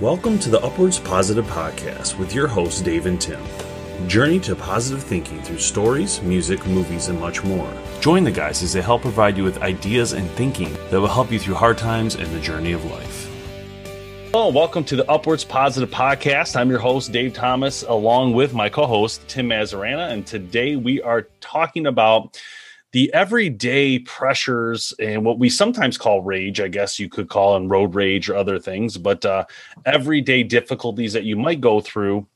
Welcome to the Upwards Positive Podcast with your hosts, Dave and Tim. Journey to positive thinking through stories, music, movies, and much more. Join the guys as they help provide you with ideas and thinking that will help you through hard times and the journey of life. Hello, and welcome to the Upwards Positive Podcast. I'm your host, Dave Thomas, along with my co host, Tim Mazarana. And today we are talking about the everyday pressures and what we sometimes call rage, I guess you could call in road rage or other things, but uh, everyday difficulties that you might go through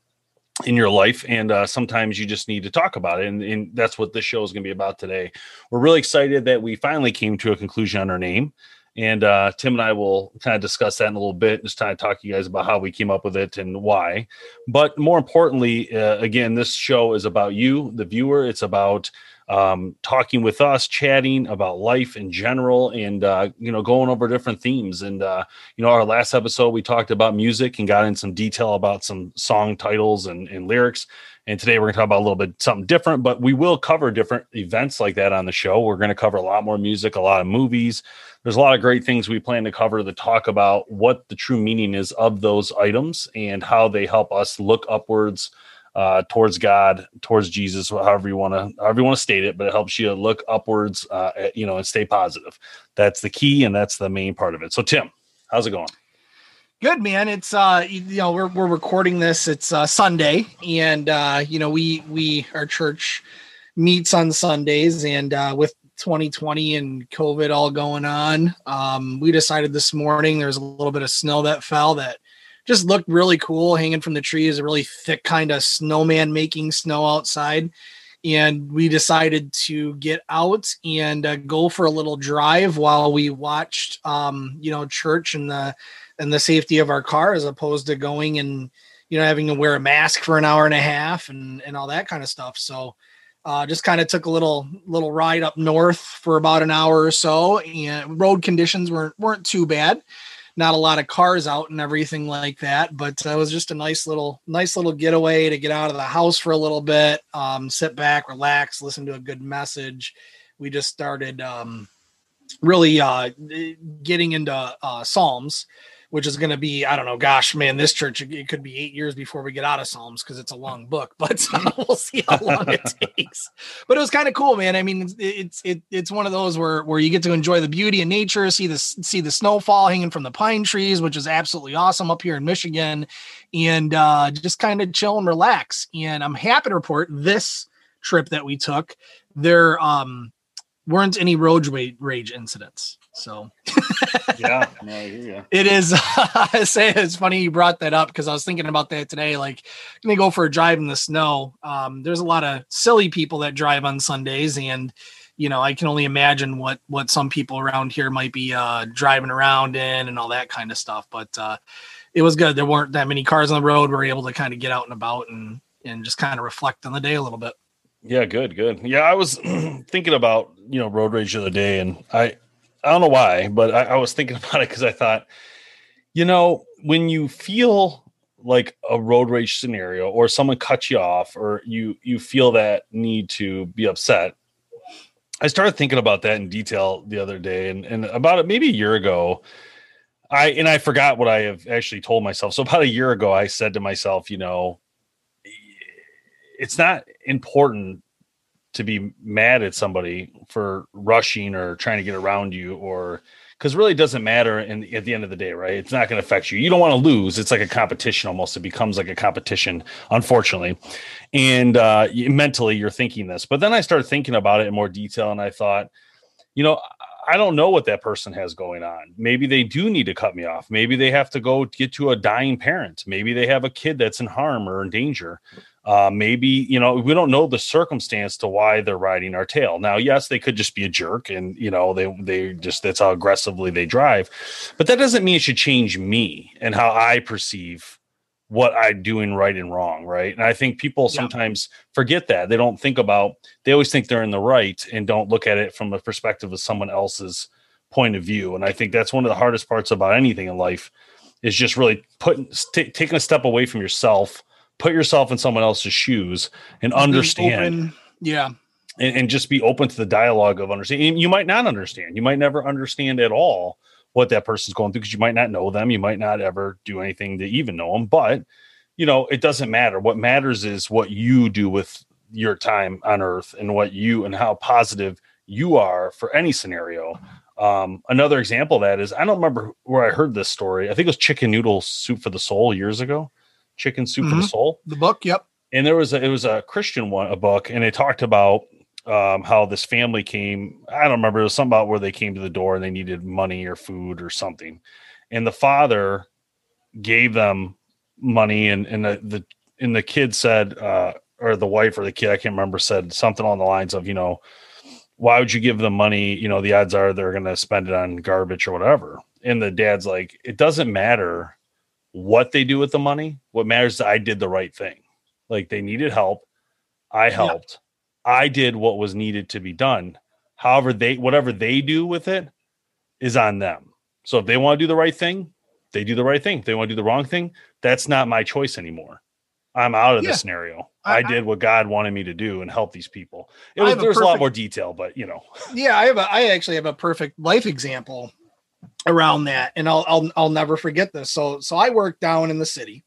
in your life and uh, sometimes you just need to talk about it and, and that's what this show is going to be about today. We're really excited that we finally came to a conclusion on our name and uh, tim and i will kind of discuss that in a little bit just kind of talk to you guys about how we came up with it and why. But more importantly uh, again this show is about you the viewer. It's about um, talking with us, chatting about life in general, and uh, you know, going over different themes. And uh, you know, our last episode we talked about music and got in some detail about some song titles and, and lyrics. And today we're going to talk about a little bit something different, but we will cover different events like that on the show. We're going to cover a lot more music, a lot of movies. There's a lot of great things we plan to cover to talk about what the true meaning is of those items and how they help us look upwards uh, towards God, towards Jesus, however you want to, however you want to state it, but it helps you look upwards, uh, at, you know, and stay positive. That's the key, and that's the main part of it. So, Tim, how's it going? Good man. It's uh, you know, we're we're recording this. It's uh, Sunday, and uh, you know, we we our church meets on Sundays, and uh, with 2020 and COVID all going on, um, we decided this morning there's a little bit of snow that fell that just looked really cool hanging from the trees, a really thick kind of snowman making snow outside. And we decided to get out and uh, go for a little drive while we watched, um, you know, church and the and the safety of our car, as opposed to going and you know having to wear a mask for an hour and a half and and all that kind of stuff. So uh, just kind of took a little little ride up north for about an hour or so, and road conditions weren't weren't too bad not a lot of cars out and everything like that. But it was just a nice little, nice little getaway to get out of the house for a little bit, um, sit back, relax, listen to a good message. We just started um, really uh, getting into uh, Psalms which is going to be I don't know. Gosh, man, this church it could be eight years before we get out of Psalms because it's a long book, but we'll see how long it takes. But it was kind of cool, man. I mean, it's it's it, it's one of those where where you get to enjoy the beauty of nature, see the see the snowfall hanging from the pine trees, which is absolutely awesome up here in Michigan, and uh, just kind of chill and relax. And I'm happy to report this trip that we took there um weren't any road rage incidents so yeah, it is. I say it's funny you brought that up because I was thinking about that today. Like, gonna go for a drive in the snow. Um, there's a lot of silly people that drive on Sundays, and you know, I can only imagine what what some people around here might be uh, driving around in and all that kind of stuff. But uh, it was good. There weren't that many cars on the road. We were able to kind of get out and about and and just kind of reflect on the day a little bit. Yeah, good, good. Yeah, I was thinking about you know road rage the other day, and I I don't know why, but I, I was thinking about it because I thought, you know, when you feel like a road rage scenario or someone cuts you off or you you feel that need to be upset i started thinking about that in detail the other day and, and about it maybe a year ago. I and i forgot what i have actually told myself. So about a year ago i said to myself you know it's not important to be mad at somebody for rushing or trying to get around you or because really doesn't matter and at the end of the day right it's not going to affect you you don't want to lose it's like a competition almost it becomes like a competition unfortunately and uh, mentally you're thinking this but then i started thinking about it in more detail and i thought you know I don't know what that person has going on. Maybe they do need to cut me off. Maybe they have to go get to a dying parent. Maybe they have a kid that's in harm or in danger. Uh, maybe you know we don't know the circumstance to why they're riding our tail. Now, yes, they could just be a jerk, and you know they they just that's how aggressively they drive, but that doesn't mean it should change me and how I perceive what I'm doing right and wrong, right? And I think people yeah. sometimes forget that they don't think about they always think they're in the right and don't look at it from the perspective of someone else's point of view. And I think that's one of the hardest parts about anything in life is just really putting t- taking a step away from yourself put yourself in someone else's shoes and understand. Open, yeah. And, and, just be open to the dialogue of understanding. You might not understand. You might never understand at all what that person's going through because you might not know them, you might not ever do anything to even know them, but you know, it doesn't matter. What matters is what you do with your time on earth and what you and how positive you are for any scenario. Um, another example of that is I don't remember where I heard this story. I think it was Chicken Noodle Soup for the Soul years ago. Chicken Soup mm-hmm. for the mm-hmm. Soul. The book, yep. And there was a, it was a Christian one, a book, and they talked about um, how this family came. I don't remember. It was something about where they came to the door and they needed money or food or something, and the father gave them money, and and the, the and the kid said, uh, or the wife or the kid, I can't remember, said something on the lines of, you know, why would you give them money? You know, the odds are they're going to spend it on garbage or whatever. And the dad's like, it doesn't matter what they do with the money. What matters is I did the right thing. Like they needed help. I helped. Yeah. I did what was needed to be done. However, they whatever they do with it is on them. So if they want to do the right thing, they do the right thing. If they want to do the wrong thing, that's not my choice anymore. I'm out of yeah. the scenario. I, I, did what God wanted me to do and help these people. It was, there's a, a lot more detail, but you know. Yeah, I have a I actually have a perfect life example around that, and I'll I'll I'll never forget this. So so I work down in the city.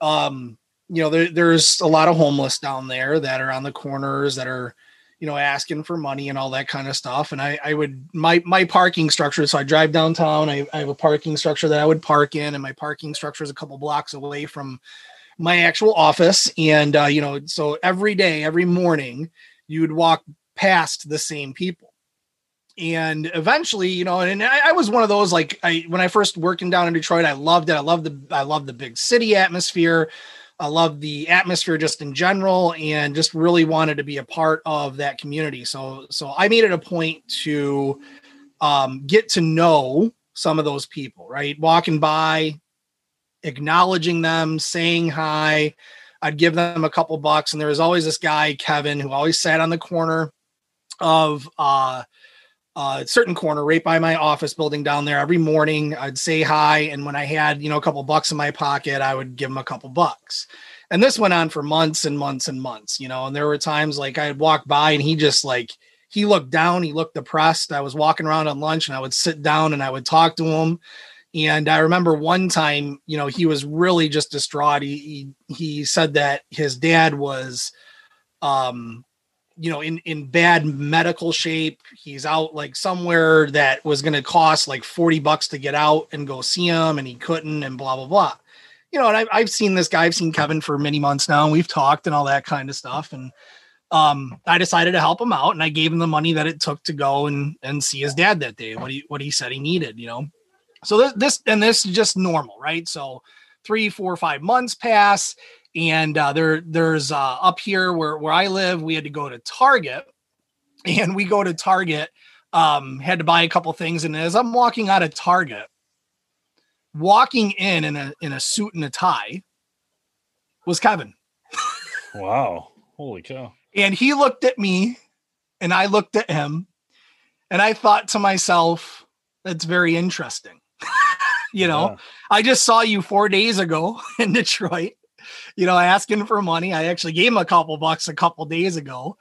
Um, you know, there, there's a lot of homeless down there that are on the corners that are, you know, asking for money and all that kind of stuff. And I I would my my parking structure. So I drive downtown. I, I have a parking structure that I would park in, and my parking structure is a couple blocks away from my actual office. And, uh, you know, so every day, every morning, you would walk past the same people. And eventually, you know, and I, I was one of those like I when I first working down in Detroit, I loved it. I loved the I loved the big city atmosphere. I loved the atmosphere just in general and just really wanted to be a part of that community. So so I made it a point to um, get to know some of those people, right? Walking by, acknowledging them, saying hi. I'd give them a couple bucks. And there was always this guy, Kevin, who always sat on the corner of uh, a certain corner right by my office building down there every morning. I'd say hi. And when I had, you know, a couple bucks in my pocket, I would give him a couple bucks. And this went on for months and months and months, you know. And there were times like I'd walk by and he just like, he looked down, he looked depressed. I was walking around on lunch and I would sit down and I would talk to him and I remember one time, you know, he was really just distraught. He he, he said that his dad was, um, you know, in in bad medical shape. He's out like somewhere that was going to cost like forty bucks to get out and go see him, and he couldn't, and blah blah blah. You know, and I, I've seen this guy. I've seen Kevin for many months now, and we've talked and all that kind of stuff. And um, I decided to help him out, and I gave him the money that it took to go and and see his dad that day. What he what he said he needed, you know so this, this and this is just normal, right? So three, four, five months pass, and uh, there there's uh, up here where where I live, we had to go to Target, and we go to Target, um, had to buy a couple things, and as I'm walking out of Target, walking in in a in a suit and a tie was Kevin. wow, holy cow! And he looked at me, and I looked at him, and I thought to myself, "That's very interesting." you know, yeah. I just saw you four days ago in Detroit, you know, asking for money. I actually gave him a couple bucks a couple days ago.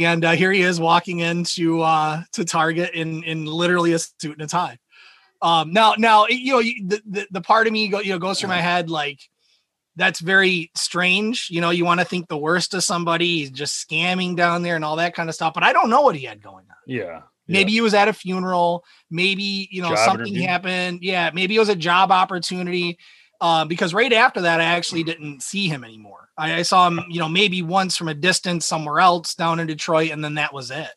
And uh, here he is walking into uh, to Target in in literally a suit and a tie. Um, now, now, you know, the, the, the part of me go, you know, goes through my head like, that's very strange. You know, you want to think the worst of somebody, he's just scamming down there and all that kind of stuff. But I don't know what he had going on. Yeah. Maybe he was at a funeral. Maybe you know job something interview. happened. Yeah, maybe it was a job opportunity. Uh, because right after that, I actually didn't see him anymore. I, I, saw him, you know, maybe once from a distance somewhere else down in Detroit, and then that was it.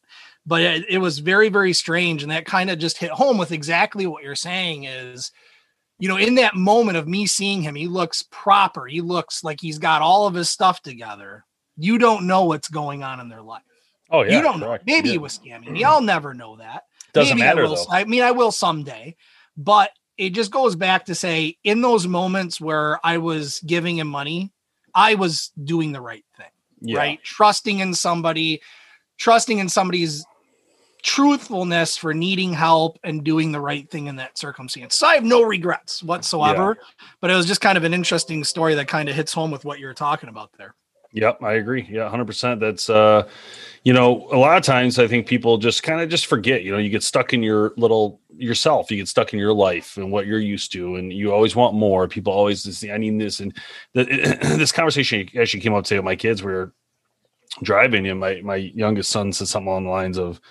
But it, it was very, very strange, and that kind of just hit home with exactly what you're saying. Is you know, in that moment of me seeing him, he looks proper. He looks like he's got all of his stuff together. You don't know what's going on in their life. Oh yeah, you don't correct. know. Maybe yeah. he was scamming me. I'll never know that. Doesn't Maybe matter I will, though. I mean, I will someday, but it just goes back to say, in those moments where I was giving him money, I was doing the right thing, yeah. right? Trusting in somebody, trusting in somebody's truthfulness for needing help and doing the right thing in that circumstance. So I have no regrets whatsoever, yeah. but it was just kind of an interesting story that kind of hits home with what you're talking about there. Yep, I agree. Yeah, 100%. That's uh you know, a lot of times I think people just kind of just forget, you know, you get stuck in your little yourself. You get stuck in your life and what you're used to, and you always want more. People always say, "I need this." And the, this conversation actually came up today with my kids. We were driving, and my my youngest son said something along the lines of,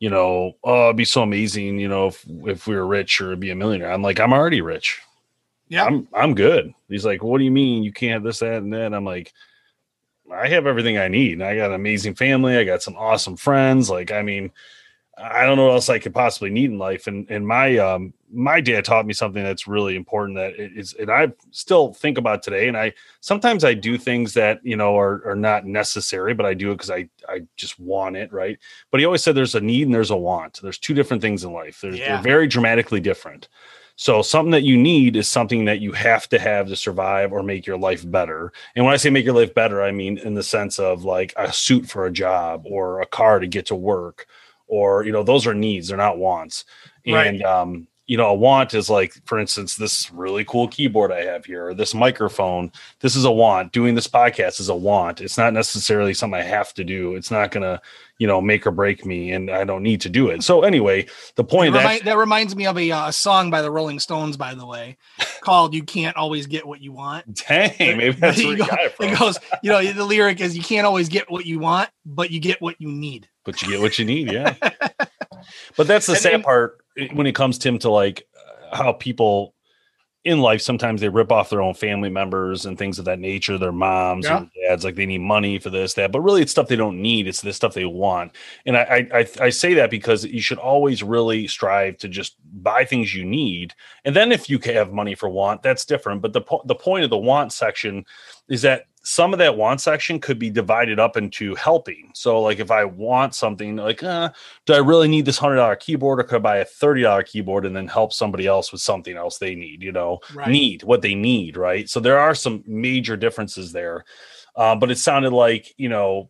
"You know, oh, it'd be so amazing, you know, if if we were rich or be a millionaire." I'm like, "I'm already rich. Yeah, I'm I'm good." He's like, "What do you mean you can't have this, that, and that?" I'm like. I have everything I need. I got an amazing family. I got some awesome friends. Like, I mean, I don't know what else I could possibly need in life. And and my um my dad taught me something that's really important that is and I still think about today. And I sometimes I do things that you know are are not necessary, but I do it because I I just want it, right? But he always said there's a need and there's a want. There's two different things in life. Yeah. they're very dramatically different. So something that you need is something that you have to have to survive or make your life better. And when I say make your life better, I mean in the sense of like a suit for a job or a car to get to work or you know those are needs they're not wants right. and um you know a want is like for instance this really cool keyboard i have here or this microphone this is a want. Doing this podcast is a want. It's not necessarily something i have to do. It's not gonna you know make or break me and i don't need to do it. So anyway the point that, remi- that reminds me of a uh, song by the rolling stones by the way called you can't always get what you want. Dang maybe that's where you go, it, it goes you know the lyric is you can't always get what you want but you get what you need. But you get what you need yeah. But that's the and, sad part when it comes tim to like how people in life sometimes they rip off their own family members and things of that nature their moms yeah. or dads like they need money for this that but really it's stuff they don't need it's the stuff they want and I, I i say that because you should always really strive to just buy things you need and then if you have money for want that's different but the, po- the point of the want section is that some of that want section could be divided up into helping. So, like if I want something, like, uh, do I really need this hundred dollar keyboard, or could I buy a thirty dollar keyboard and then help somebody else with something else they need? You know, right. need what they need, right? So there are some major differences there. Uh, but it sounded like you know,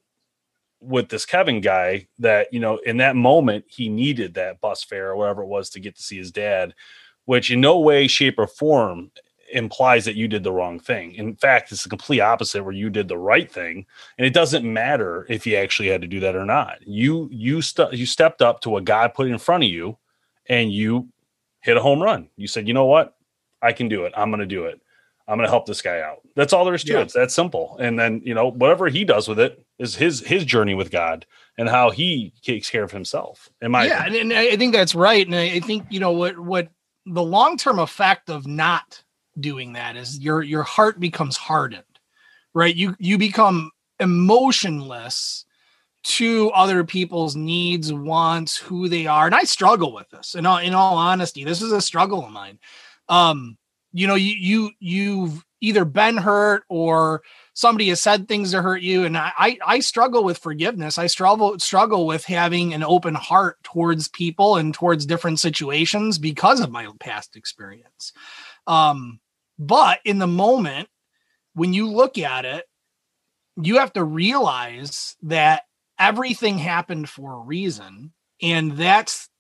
with this Kevin guy, that you know, in that moment he needed that bus fare or whatever it was to get to see his dad which in no way, shape, or form implies that you did the wrong thing. In fact, it's the complete opposite where you did the right thing, and it doesn't matter if you actually had to do that or not. You you st- you stepped up to what God put in front of you, and you hit a home run. You said, "You know what? I can do it. I'm going to do it. I'm going to help this guy out." That's all there is to yeah. it. It's that simple. And then you know whatever he does with it is his his journey with God and how he takes care of himself. Am I? Yeah, and, and I think that's right. And I think you know what what the long term effect of not doing that is your your heart becomes hardened right? You you become emotionless to other people's needs wants who they are. And i struggle with this. In all in all honesty this is a struggle of mine. Um you know you you you've either been hurt or somebody has said things to hurt you. And i i struggle with forgiveness. I struggle struggle with having an open heart towards people and towards different situations because of my past experience. Um but in the moment, when you look at it, you have to realize that everything happened for a reason. And that's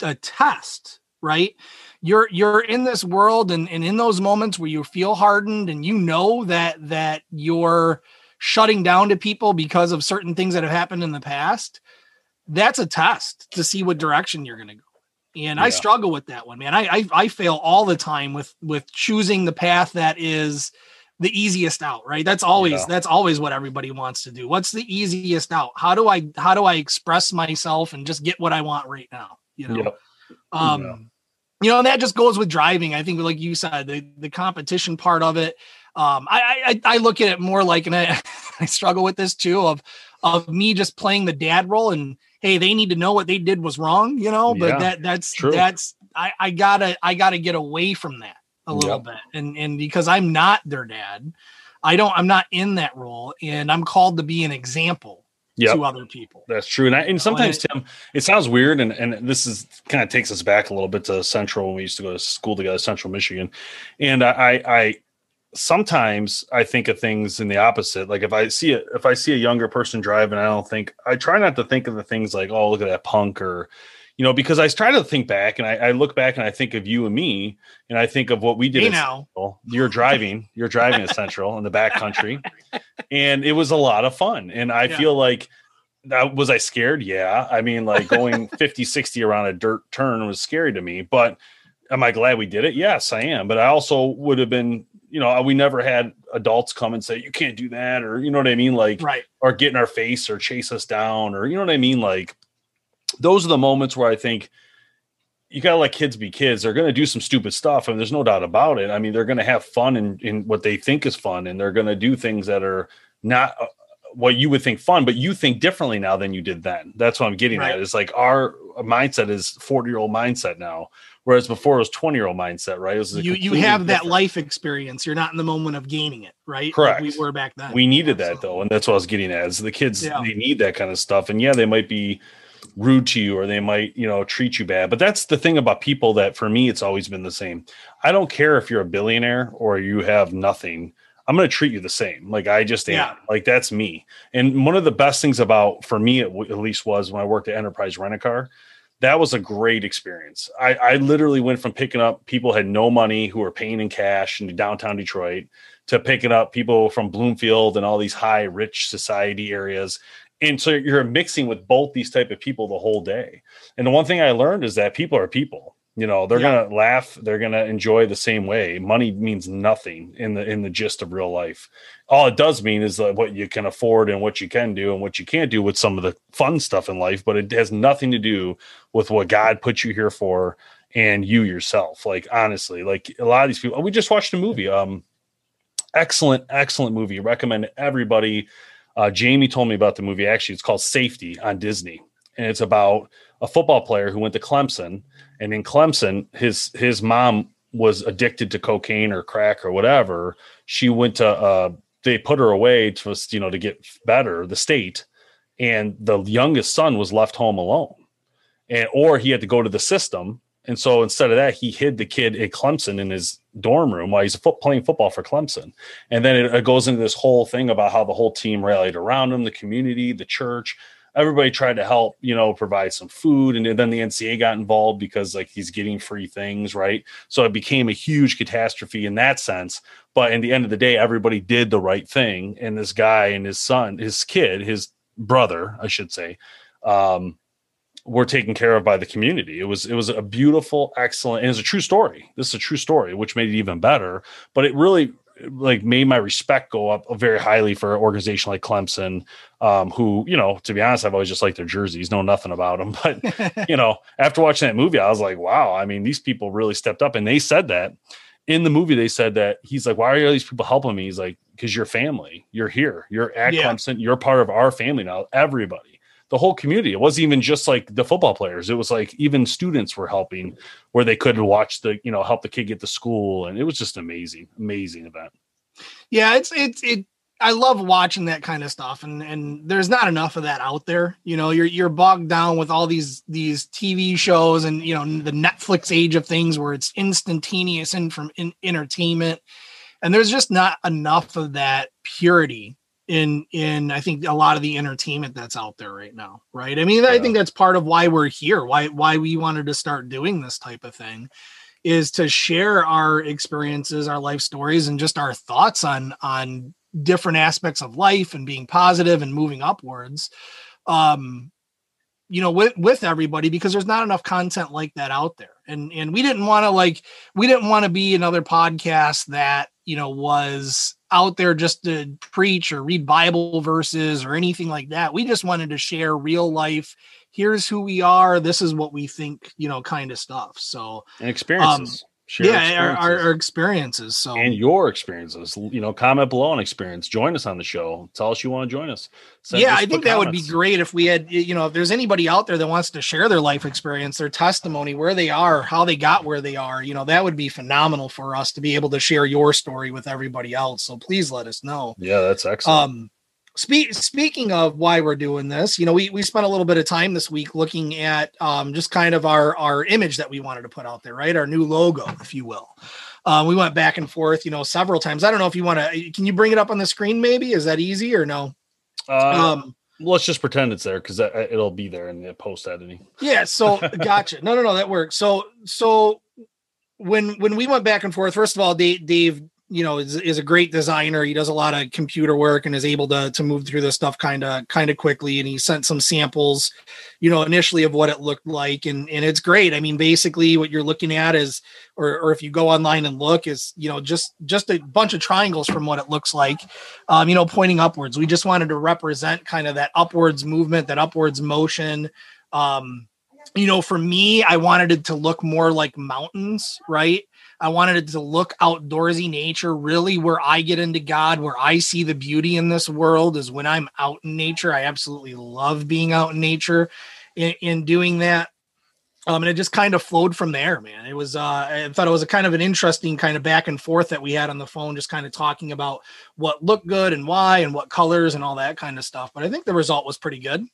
a test, right? You're you're in this world and, and in those moments where you feel hardened and you know that that you're shutting down to people because of certain things that have happened in the past, that's a test to see what direction you're gonna go and yeah. I struggle with that one, man. I, I I fail all the time with with choosing the path that is the easiest out, right? That's always yeah. that's always what everybody wants to do. What's the easiest out? How do I how do I express myself and just get what I want right now? You know, yep. um, yeah. you know, and that just goes with driving. I think, like you said, the the competition part of it. Um, I I, I look at it more like, and I I struggle with this too of of me just playing the dad role and hey, they need to know what they did was wrong, you know. But yeah, that that's true. that's I, I gotta I gotta get away from that a little yep. bit, and and because I'm not their dad, I don't I'm not in that role, and I'm called to be an example yep. to other people. That's true. And, I, and sometimes, Tim, it sounds weird. And, and this is kind of takes us back a little bit to Central when we used to go to school together, Central Michigan. And I, I, sometimes I think of things in the opposite. Like if I see it, if I see a younger person driving, I don't think I try not to think of the things like, oh, look at that punk or, you know, because I try to think back and I, I look back and I think of you and me and I think of what we did. Hey now. Central. You're driving, you're driving at Central in the back country, and it was a lot of fun. And I yeah. feel like that was I scared? Yeah. I mean, like going 50, 60 around a dirt turn was scary to me, but am I glad we did it? Yes, I am. But I also would have been, you know, we never had adults come and say, you can't do that, or you know what I mean? Like, right. or get in our face or chase us down, or you know what I mean? Like, those are the moments where I think you gotta let kids be kids. They're gonna do some stupid stuff, and there's no doubt about it. I mean, they're gonna have fun in, in what they think is fun, and they're gonna do things that are not uh, what you would think fun, but you think differently now than you did then. That's what I'm getting right. at. It's like our mindset is 40 year old mindset now, whereas before it was 20 year old mindset, right? you you have that life experience. You're not in the moment of gaining it, right? Correct. Like we were back then. We needed Absolutely. that though, and that's what I was getting at. Is the kids yeah. they need that kind of stuff, and yeah, they might be rude to you or they might you know treat you bad but that's the thing about people that for me it's always been the same i don't care if you're a billionaire or you have nothing I'm going to treat you the same. Like I just am. Yeah. Like that's me. And one of the best things about for me at, w- at least was when I worked at Enterprise Rent a Car. That was a great experience. I, I literally went from picking up people had no money who were paying in cash in downtown Detroit to picking up people from Bloomfield and all these high rich society areas. And so you're mixing with both these type of people the whole day. And the one thing i learned is that people are people you know they're yeah. gonna laugh they're gonna enjoy the same way. Money means nothing in the in the gist of real life. All it does mean is what you can afford and what you can do and what you can't do with some of the fun stuff in life but it has nothing to do with what god put you here for and you yourself. Like honestly like a lot of these people we just watched a movie um excellent excellent movie. Recommend everybody. Uh, jamie told me about the movie. Actually it's called safety on disney and it's about a football player who went to clemson and in Clemson, his his mom was addicted to cocaine or crack or whatever. She went to uh, they put her away to you know to get better, the state, and the youngest son was left home alone, and or he had to go to the system. And so instead of that, he hid the kid at Clemson in his dorm room while he's playing football for Clemson. And then it, it goes into this whole thing about how the whole team rallied around him, the community, the church, everybody tried to help, you know, provide some food. And then the NCA got involved because like he's getting free things, right? So it became a huge catastrophe in that sense. But in the end of the day, everybody did the right thing. And this guy and his son, his kid, his brother, I should say, um, were taken care of by the community. It was it was a beautiful, excellent, and it's a true story. This is a true story, which made it even better. But it really like made my respect go up very highly for an organization like Clemson, um, who, you know, to be honest, I've always just liked their jerseys, know nothing about them. But, you know, after watching that movie, I was like, wow, I mean, these people really stepped up. And they said that in the movie, they said that he's like, why are all these people helping me? He's like, because you're family, you're here, you're at yeah. Clemson, you're part of our family now, everybody the whole community. It wasn't even just like the football players. It was like even students were helping where they could watch the, you know, help the kid get to school. And it was just amazing, amazing event. Yeah, it's it's it I love watching that kind of stuff and and there's not enough of that out there. You know, you're you're bogged down with all these these TV shows and you know the Netflix age of things where it's instantaneous and from in, entertainment and there's just not enough of that purity in in I think a lot of the entertainment that's out there right now, right? I mean, yeah. I think that's part of why we're here, why why we wanted to start doing this type of thing is to share our experiences, our life stories and just our thoughts on on different aspects of life and being positive and moving upwards. Um you know with with everybody because there's not enough content like that out there and and we didn't want to like we didn't want to be another podcast that you know was out there just to preach or read Bible verses or anything like that. We just wanted to share real life. Here's who we are. This is what we think, you know, kind of stuff. So and experiences. Um, Share yeah. Our, our, experiences. So and your experiences. You know, comment below on experience. Join us on the show. Tell us you want to join us. Send yeah, I think that comments. would be great if we had. You know, if there's anybody out there that wants to share their life experience, their testimony, where they are, how they got where they are. You know, that would be phenomenal for us to be able to share your story with everybody else. So please let us know. Yeah, that's excellent. Um, Spe- speaking of why we're doing this, you know, we, we spent a little bit of time this week looking at um, just kind of our our image that we wanted to put out there, right? Our new logo, if you will. Um, we went back and forth, you know, several times. I don't know if you want to. Can you bring it up on the screen? Maybe is that easy or no? Uh, um, let's just pretend it's there because it'll be there in the post editing. Yeah. So gotcha. No, no, no, that works. So so when when we went back and forth, first of all, Dave, Dave you know, is, is a great designer. He does a lot of computer work and is able to to move through this stuff kind of kind of quickly. And he sent some samples, you know, initially of what it looked like, and and it's great. I mean, basically, what you're looking at is, or or if you go online and look, is you know just just a bunch of triangles from what it looks like, um, you know, pointing upwards. We just wanted to represent kind of that upwards movement, that upwards motion. Um, you know, for me, I wanted it to look more like mountains, right? I wanted it to look outdoorsy nature, really where I get into God, where I see the beauty in this world is when I'm out in nature. I absolutely love being out in nature in, in doing that. Um, and it just kind of flowed from there, man. It was, uh, I thought it was a kind of an interesting kind of back and forth that we had on the phone, just kind of talking about what looked good and why and what colors and all that kind of stuff. But I think the result was pretty good.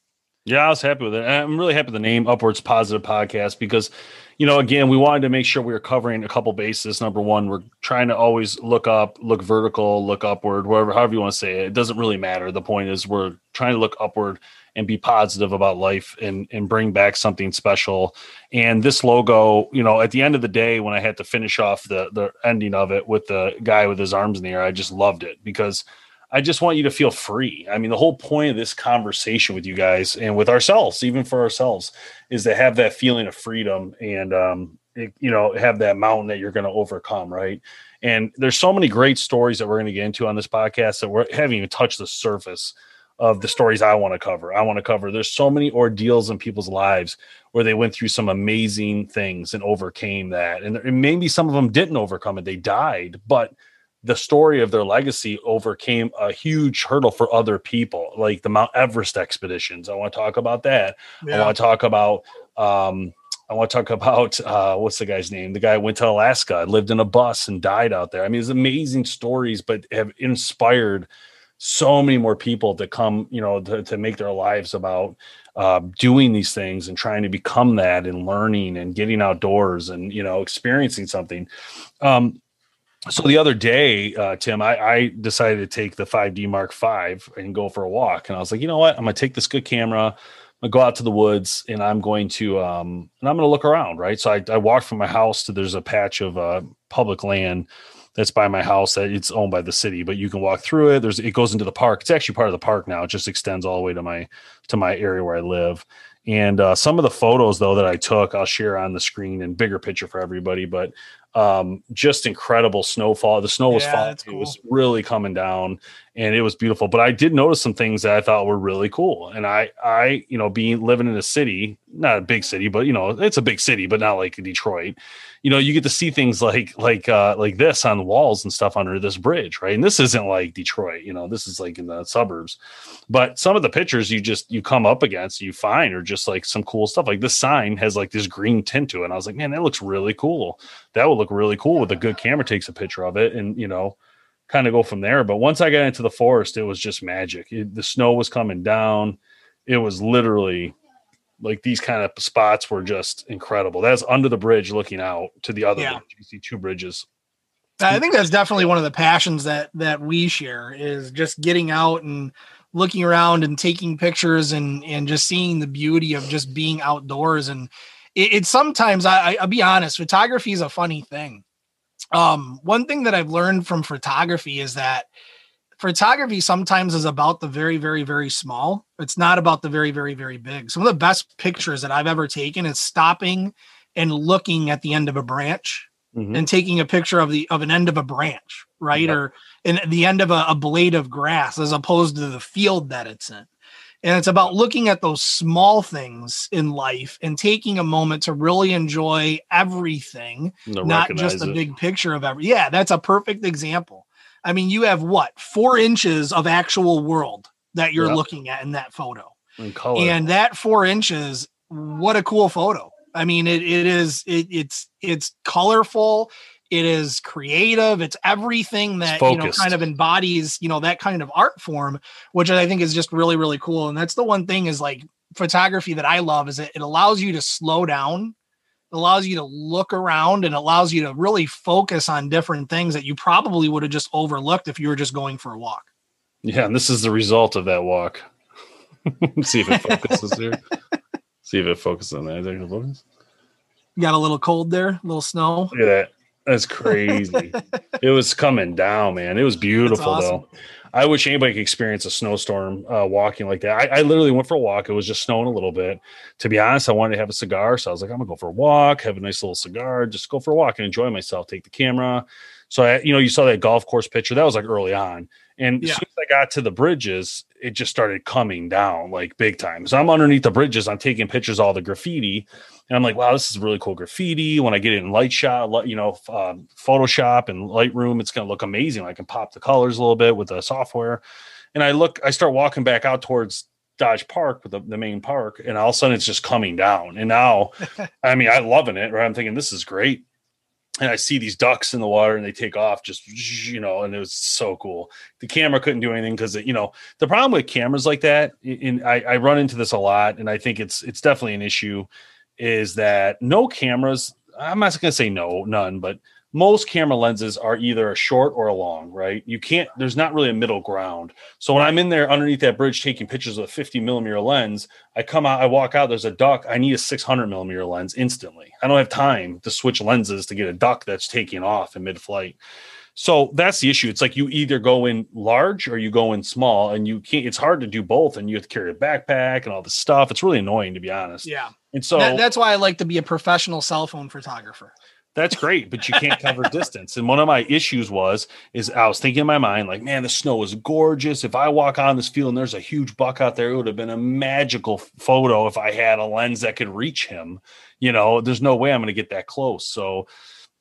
Yeah, I was happy with it. I'm really happy with the name Upwards Positive Podcast because, you know, again, we wanted to make sure we were covering a couple bases. Number one, we're trying to always look up, look vertical, look upward, wherever, however you want to say it. It doesn't really matter. The point is, we're trying to look upward and be positive about life and and bring back something special. And this logo, you know, at the end of the day, when I had to finish off the the ending of it with the guy with his arms in the air, I just loved it because I just want you to feel free. I mean, the whole point of this conversation with you guys and with ourselves, even for ourselves, is to have that feeling of freedom and, um, it, you know, have that mountain that you're going to overcome, right? And there's so many great stories that we're going to get into on this podcast that we haven't even touched the surface of the stories I want to cover. I want to cover. There's so many ordeals in people's lives where they went through some amazing things and overcame that, and, and maybe some of them didn't overcome it; they died, but the story of their legacy overcame a huge hurdle for other people, like the Mount Everest expeditions. I want to talk about that. Yeah. I want to talk about. Um, I want to talk about uh, what's the guy's name? The guy went to Alaska, lived in a bus, and died out there. I mean, it's amazing stories, but have inspired so many more people to come, you know, to, to make their lives about uh, doing these things and trying to become that and learning and getting outdoors and you know experiencing something. Um, so the other day, uh, Tim, I, I, decided to take the 5D Mark V and go for a walk. And I was like, you know what? I'm gonna take this good camera, I'm gonna go out to the woods, and I'm going to um, and I'm gonna look around, right? So I, I walked from my house to there's a patch of uh, public land that's by my house that it's owned by the city, but you can walk through it. There's it goes into the park. It's actually part of the park now. It just extends all the way to my to my area where I live. And uh, some of the photos though that I took, I'll share on the screen and bigger picture for everybody. But um, just incredible snowfall. The snow was yeah, falling; cool. it was really coming down, and it was beautiful. But I did notice some things that I thought were really cool. And I, I, you know, being living in a city, not a big city, but you know, it's a big city, but not like Detroit you know you get to see things like like uh like this on the walls and stuff under this bridge right and this isn't like detroit you know this is like in the suburbs but some of the pictures you just you come up against you find are just like some cool stuff like this sign has like this green tint to it and i was like man that looks really cool that would look really cool with a good camera takes a picture of it and you know kind of go from there but once i got into the forest it was just magic it, the snow was coming down it was literally like these kind of spots were just incredible. That's under the bridge looking out to the other yeah. bridge. You see two bridges. I think that's definitely one of the passions that that we share is just getting out and looking around and taking pictures and and just seeing the beauty of just being outdoors and it, it's sometimes I I'll be honest photography is a funny thing. Um one thing that I've learned from photography is that photography sometimes is about the very, very, very small. It's not about the very, very, very big. Some of the best pictures that I've ever taken is stopping and looking at the end of a branch mm-hmm. and taking a picture of the of an end of a branch, right? Yep. Or in the end of a, a blade of grass as opposed to the field that it's in. And it's about looking at those small things in life and taking a moment to really enjoy everything, not just a big picture of every. Yeah, that's a perfect example. I mean, you have what four inches of actual world that you're yep. looking at in that photo. And that four inches, what a cool photo. I mean, it, it is it, it's it's colorful, it is creative, it's everything that you know kind of embodies, you know, that kind of art form, which I think is just really, really cool. And that's the one thing is like photography that I love is it, it allows you to slow down allows you to look around and allows you to really focus on different things that you probably would have just overlooked if you were just going for a walk. Yeah, and this is the result of that walk. See if it focuses here. See if it focuses on that. Is focus? You got a little cold there, a little snow. Look at that. That's crazy. it was coming down, man. It was beautiful awesome. though. I wish anybody could experience a snowstorm uh, walking like that. I, I, literally went for a walk. It was just snowing a little bit. To be honest, I wanted to have a cigar, so I was like, I'm gonna go for a walk, have a nice little cigar, just go for a walk and enjoy myself. Take the camera. So I, you know, you saw that golf course picture. That was like early on, and yeah. as soon as I got to the bridges, it just started coming down like big time. So I'm underneath the bridges. I'm taking pictures of all the graffiti and I'm like, wow, this is really cool graffiti. When I get it in light shot, you know, um, Photoshop and Lightroom, it's going to look amazing. I can pop the colors a little bit with the software. And I look, I start walking back out towards Dodge Park with the, the main park, and all of a sudden it's just coming down. And now, I mean, I'm loving it. Right? I'm thinking this is great. And I see these ducks in the water, and they take off just you know, and it was so cool. The camera couldn't do anything because you know the problem with cameras like that. And I, I run into this a lot, and I think it's it's definitely an issue is that no cameras, I'm not going to say no, none, but most camera lenses are either a short or a long, right? You can't, there's not really a middle ground. So when I'm in there underneath that bridge taking pictures with a 50 millimeter lens, I come out, I walk out, there's a duck. I need a 600 millimeter lens instantly. I don't have time to switch lenses to get a duck that's taking off in mid flight. So that's the issue. It's like you either go in large or you go in small, and you can't. It's hard to do both, and you have to carry a backpack and all this stuff. It's really annoying, to be honest. Yeah. And so that, that's why I like to be a professional cell phone photographer. That's great, but you can't cover distance. And one of my issues was is I was thinking in my mind, like, man, the snow is gorgeous. If I walk on this field and there's a huge buck out there, it would have been a magical photo if I had a lens that could reach him. You know, there's no way I'm going to get that close. So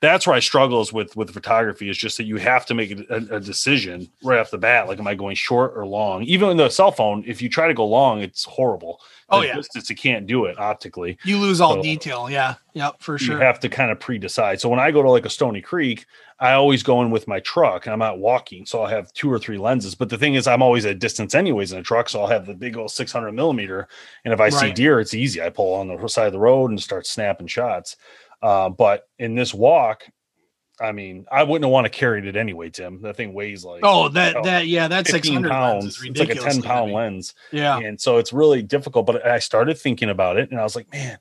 that's where I struggles with with photography is just that you have to make a, a, decision right off the bat. Like, am I going short or long? Even in the cell phone, if you try to go long, it's horrible. Oh the yeah, distance you can't do it optically. You lose all so detail. Yeah, yep, for sure. You have to kind of pre-decide. So when I go to like a Stony Creek, I always go in with my truck, and I'm not walking, so I'll have two or three lenses. But the thing is, I'm always at distance anyways in a truck, so I'll have the big old 600 millimeter. And if I right. see deer, it's easy. I pull on the side of the road and start snapping shots. Uh, but in this walk, I mean, I wouldn't want to carry it anyway, Tim. That thing weighs like oh, that oh, that yeah, that's sixteen pounds. It's like a ten pound lens. Yeah, and so it's really difficult. But I started thinking about it, and I was like, man,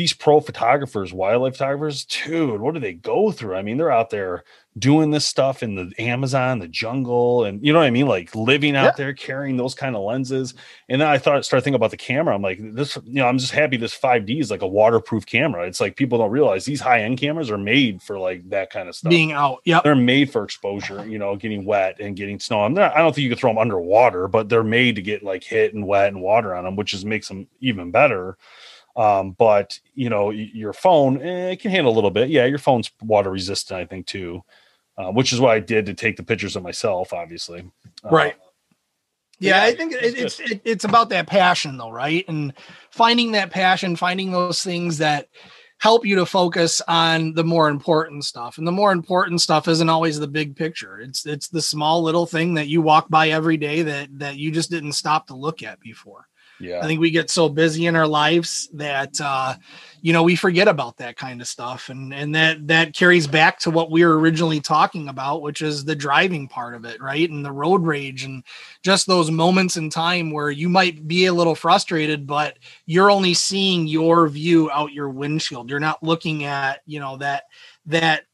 these pro photographers, wildlife photographers, dude, what do they go through? I mean, they're out there doing this stuff in the Amazon, the jungle, and you know what I mean? Like living out yeah. there carrying those kind of lenses. And then I thought, started thinking about the camera. I'm like, this, you know, I'm just happy this 5D is like a waterproof camera. It's like people don't realize these high end cameras are made for like that kind of stuff. Being out. Yeah. They're made for exposure, you know, getting wet and getting snow. I'm not, I don't think you could throw them underwater, but they're made to get like hit and wet and water on them, which just makes them even better. Um, but you know, your phone eh, it can handle a little bit. Yeah, your phone's water resistant, I think too, uh, which is what I did to take the pictures of myself, obviously. Uh, right. Yeah, yeah, I think it, it's it, it's about that passion though, right? And finding that passion, finding those things that help you to focus on the more important stuff. And the more important stuff isn't always the big picture. It's it's the small little thing that you walk by every day that that you just didn't stop to look at before. Yeah. I think we get so busy in our lives that uh, you know, we forget about that kind of stuff. And and that that carries back to what we were originally talking about, which is the driving part of it, right? And the road rage and just those moments in time where you might be a little frustrated, but you're only seeing your view out your windshield. You're not looking at, you know, that that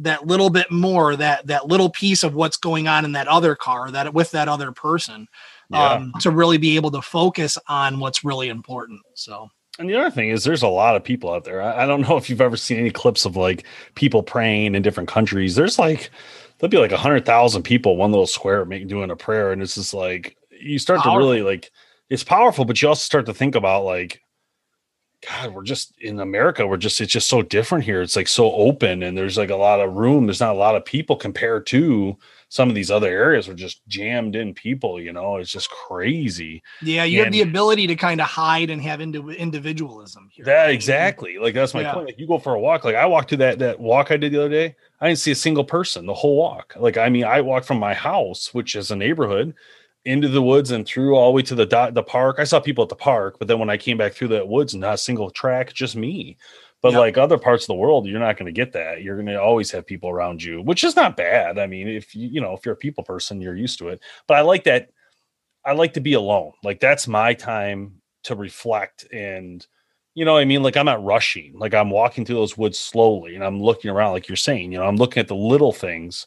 that little bit more that that little piece of what's going on in that other car that with that other person yeah. um, to really be able to focus on what's really important. So. And the other thing is, there's a lot of people out there. I, I don't know if you've ever seen any clips of like people praying in different countries. There's like there'll be like a hundred thousand people, one little square, making doing a prayer, and it's just like you start powerful. to really like it's powerful, but you also start to think about like, God, we're just in America. We're just it's just so different here. It's like so open, and there's like a lot of room. There's not a lot of people compared to some of these other areas were just jammed in people you know it's just crazy. Yeah you and have the ability to kind of hide and have into individualism here. that exactly. Like that's my yeah. point. Like you go for a walk like i walked to that that walk i did the other day i didn't see a single person the whole walk. Like i mean i walked from my house which is a neighborhood into the woods and through all the way to the dot the park. I saw people at the park but then when i came back through that woods not a single track just me but yep. like other parts of the world, you're not going to get that. You're going to always have people around you, which is not bad. I mean, if you, you know, if you're a people person, you're used to it. But I like that. I like to be alone. Like that's my time to reflect and, You know what I mean? Like I'm not rushing. Like I'm walking through those woods slowly and I'm looking around, like you're saying. You know, I'm looking at the little things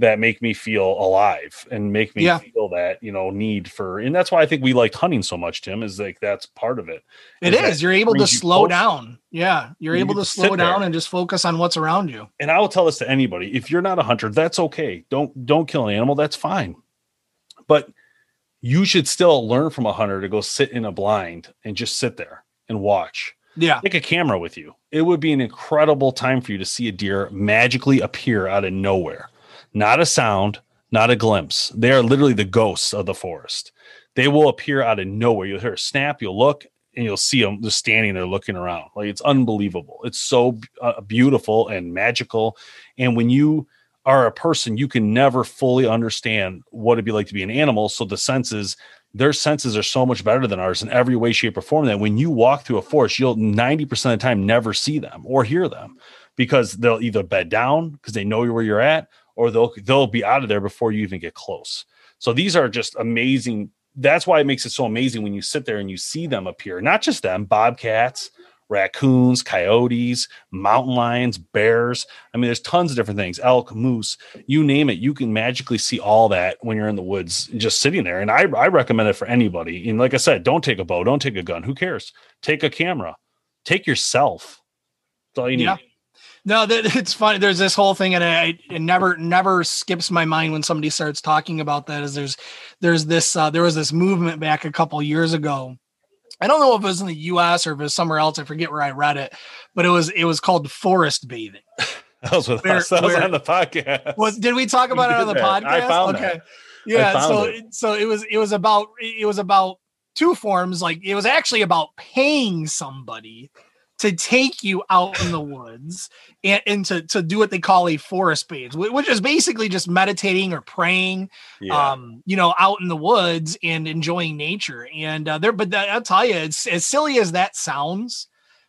that make me feel alive and make me Yeah. feel that you know need for and that's why i think we liked hunting so much tim is like that's part of it It Is is. You're able to you slow closer. down. Yeah. You're You able to slow sit there. down and just focus on what's around you. and i will tell this to anybody if you're not a hunter that's okay don't don't kill an animal that's fine but you should still learn from a hunter to go sit in a blind and just sit there and watch Yeah. take a camera with you it would be an incredible time for you to see a deer magically appear out of nowhere not a sound not a glimpse. They are literally the ghosts of the forest. They will appear out of nowhere. You'll hear a snap you'll look and you'll see them just standing there looking around. Like it's unbelievable. It's so uh, beautiful and magical. And when you are a person you can never fully understand what it'd be like to be an animal. So the senses their senses are so much better than ours in every way shape or form that when you walk through a forest you'll 90% of the time never see them or hear them because they'll either bed down because they know where you're at or they'll they'll be out of there before you even get close. So these are just amazing that's why it makes it so amazing when you sit there and you see them appear not just them bobcats raccoons coyotes mountain lions bears i mean there's tons of different things elk moose you name it you can magically see all that when you're in the woods just sitting there. And i, I recommend it for anybody. And like i said don't take a bow don't take a gun who cares? Take a camera take yourself. That's all you need. Yeah. No, that it's funny. There's this whole thing, and I, it never never skips my mind when somebody starts talking about that. Is there's there's this uh, there was this movement back a couple years ago. I don't know if it was in the U.S. or if it was somewhere else. I forget where I read it, but it was it was called forest bathing. that was with Where- us that was where- on the podcast Was did we talk We about it on the that. podcast? Okay. that. Yeah. So it. so it was it was about it was about two forms. Like it was actually about paying somebody to take you out in the woods and, and to, to do what they call a forest bathe, which is basically just meditating or praying, yeah um, you know, out in the woods and enjoying nature. And uh, there, but that, I'll tell you, it's as silly as that sounds,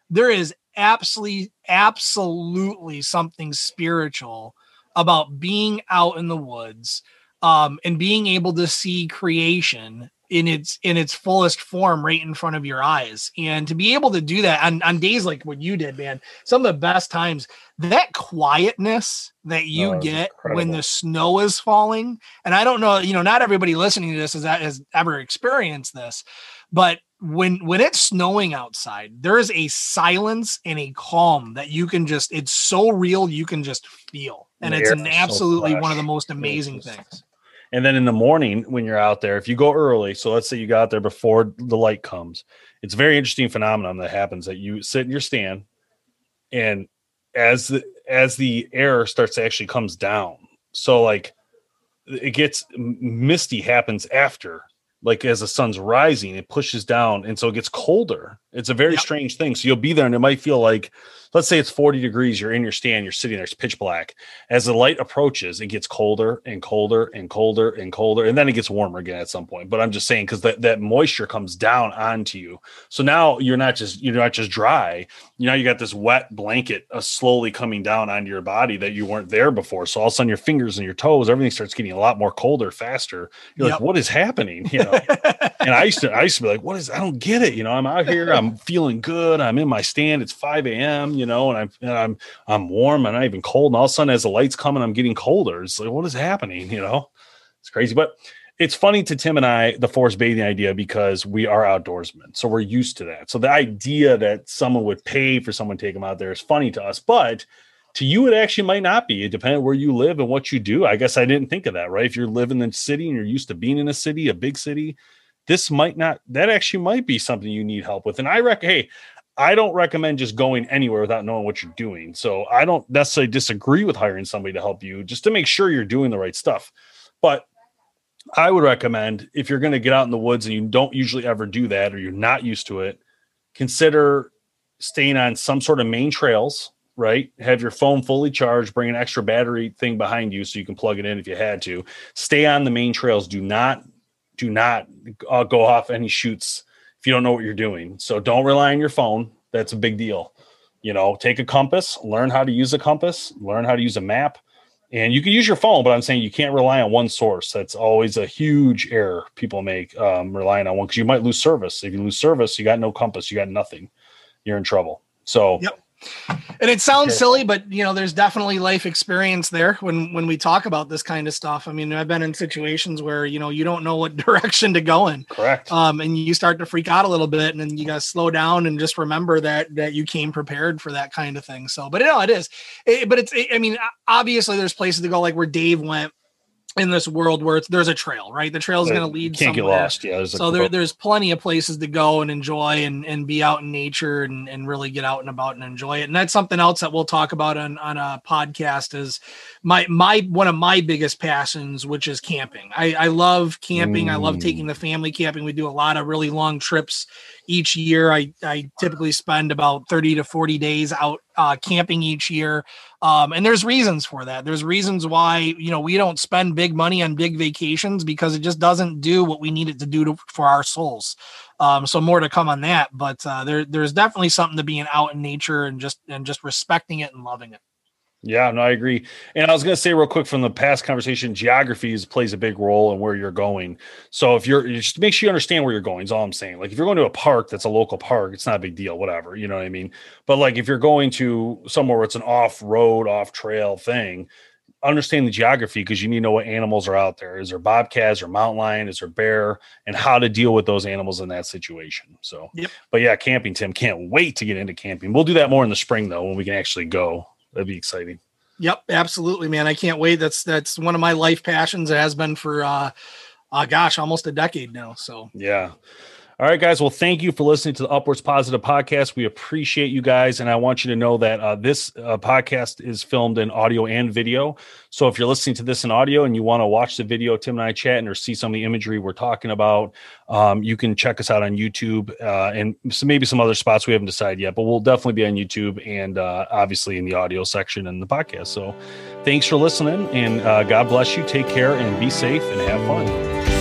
there is absolutely, absolutely something spiritual about being out in the woods um, and being able to see creation in its in its fullest form right in front of your eyes. And to be able to do that on, on days like what you did man some of the best times that quietness that you Oh, get when the snow is falling and i don't know you know not everybody listening to this has, has ever experienced this but when when it's snowing outside there is a silence and a calm that you can just it's so real you can just feel and it's an is so absolutely one of the most amazing things And then in the morning, when you're out there, if you go early, so let's say you got there before the light comes, it's a very interesting phenomenon that happens that you sit in your stand, and as the as the air starts to actually comes down, so like it gets misty happens after, like as the sun's rising, it pushes down, and so it gets colder. It's a very Yep. strange thing. So you'll be there, and it might feel like, let's say it's 40 degrees, you're in your stand, you're sitting there, it's pitch black as the light approaches, it gets colder and colder and colder and colder, and then it gets warmer again at some point. But I'm just saying because that, that moisture comes down onto you. So now you're not just you're not just dry. You know, you got this wet blanket uh, slowly coming down onto your body that you weren't there before. So all of a sudden your fingers and your toes, everything starts getting a lot more colder faster. You're Yep. like, what is happening? You know. and I used to I used to be like, what is I don't get it. You know, I'm out here, I'm feeling good, I'm in my stand, it's 5 a.m., you know, and I'm and I'm I'm warm, I'm not even cold. And all of a sudden, as the lights come and I'm getting colder. It's like, what is happening? You know, it's crazy. But it's funny to Tim and I, the forest bathing idea, because we are outdoorsmen. So we're used to that. So the idea that someone would pay for someone to take them out there is funny to us. But to you, it actually might not be. It depends where you live and what you do. I guess I didn't think of that, right? If you're living in the city and you're used to being in a city, a big city, this might not, that actually might be something you need help with. And I reckon, hey, I don't recommend just going anywhere without knowing what you're doing. So I don't necessarily disagree with hiring somebody to help you just to make sure you're doing the right stuff. But I would recommend if you're going to get out in the woods and you don't usually ever do that or you're not used to it, consider staying on some sort of main trails, right? Have your phone fully charged, bring an extra battery thing behind you so you can plug it in if you had to. Stay on the main trails. Do not do not uh, go off any shoots if you don't know what you're doing. So don't rely on your phone. That's a big deal. You know, take a compass, learn how to use a compass, learn how to use a map. And you can use your phone, but I'm saying you can't rely on one source. That's always a huge error people make um, relying on one because you might lose service. If you lose service, you got no compass, you got nothing. you're in trouble. So yep. And it sounds silly, but you know, there's definitely life experience there when when we talk about this kind of stuff. I mean, I've been in situations where you know you don't know what direction to go in. Correct. Um, and you start to freak out a little bit, and then you got to slow down and just remember that that you came prepared for that kind of thing. So, but you know, it is. It, but it's. It, I mean, obviously, there's places to go like where Dave went in this world where there's a trail, right? The trail is going to lead. Can't somewhere. get lost. Yeah. So there, there's plenty of places to go and enjoy and, and be out in nature and, and really get out and about and enjoy it. And that's something else that we'll talk about on, on a podcast is my, my, one of my biggest passions, which is camping. I, I love camping. Mm. I love taking mm. the family camping. We do a lot of really long trips each year. I, I typically spend about 30 to 40 days out uh, camping each year. Um, and there's reasons for that. There's reasons why, you know, we don't spend big money on big vacations because it just doesn't do what we need it to do to, for our souls. Um, so more to come on that, but uh, there, there's definitely something to being out in nature and just, and just respecting it and loving it. Yeah, no, I agree. And I was going to say real quick from the past conversation, geography is, plays a big role in where you're going. So if you're just make sure you understand where you're going. Is all I'm saying. Like if you're going to a park that's a local park, it's not a big deal. Whatever, you know what I mean. But like if you're going to somewhere where it's an off road, off trail thing, understand the geography because you need to know what animals are out there. Is there bobcats or mountain lion? Is there bear? And how to deal with those animals in that situation. So, yep. but yeah, camping, Tim, can't wait to get into camping. We'll do that more in the spring though when we can actually go that'd be exciting. Yep, absolutely, man. I can't wait. That's that's one of my life passions. It has been for uh, uh gosh, almost a decade now. So yeah. All right, guys. Well, thank you for listening to the Upwards Positive podcast. We appreciate you guys. And I want you to know that uh, this uh, podcast is filmed in audio and video. So if you're listening to this in audio and you want to watch the video, Tim and I chatting or see some of the imagery we're talking about, um, you can check us out on YouTube uh, and maybe some other spots we haven't decided yet, but we'll definitely be on YouTube and uh, obviously in the audio section and the podcast. So thanks for listening and uh, God bless you. Take care and be safe and have fun.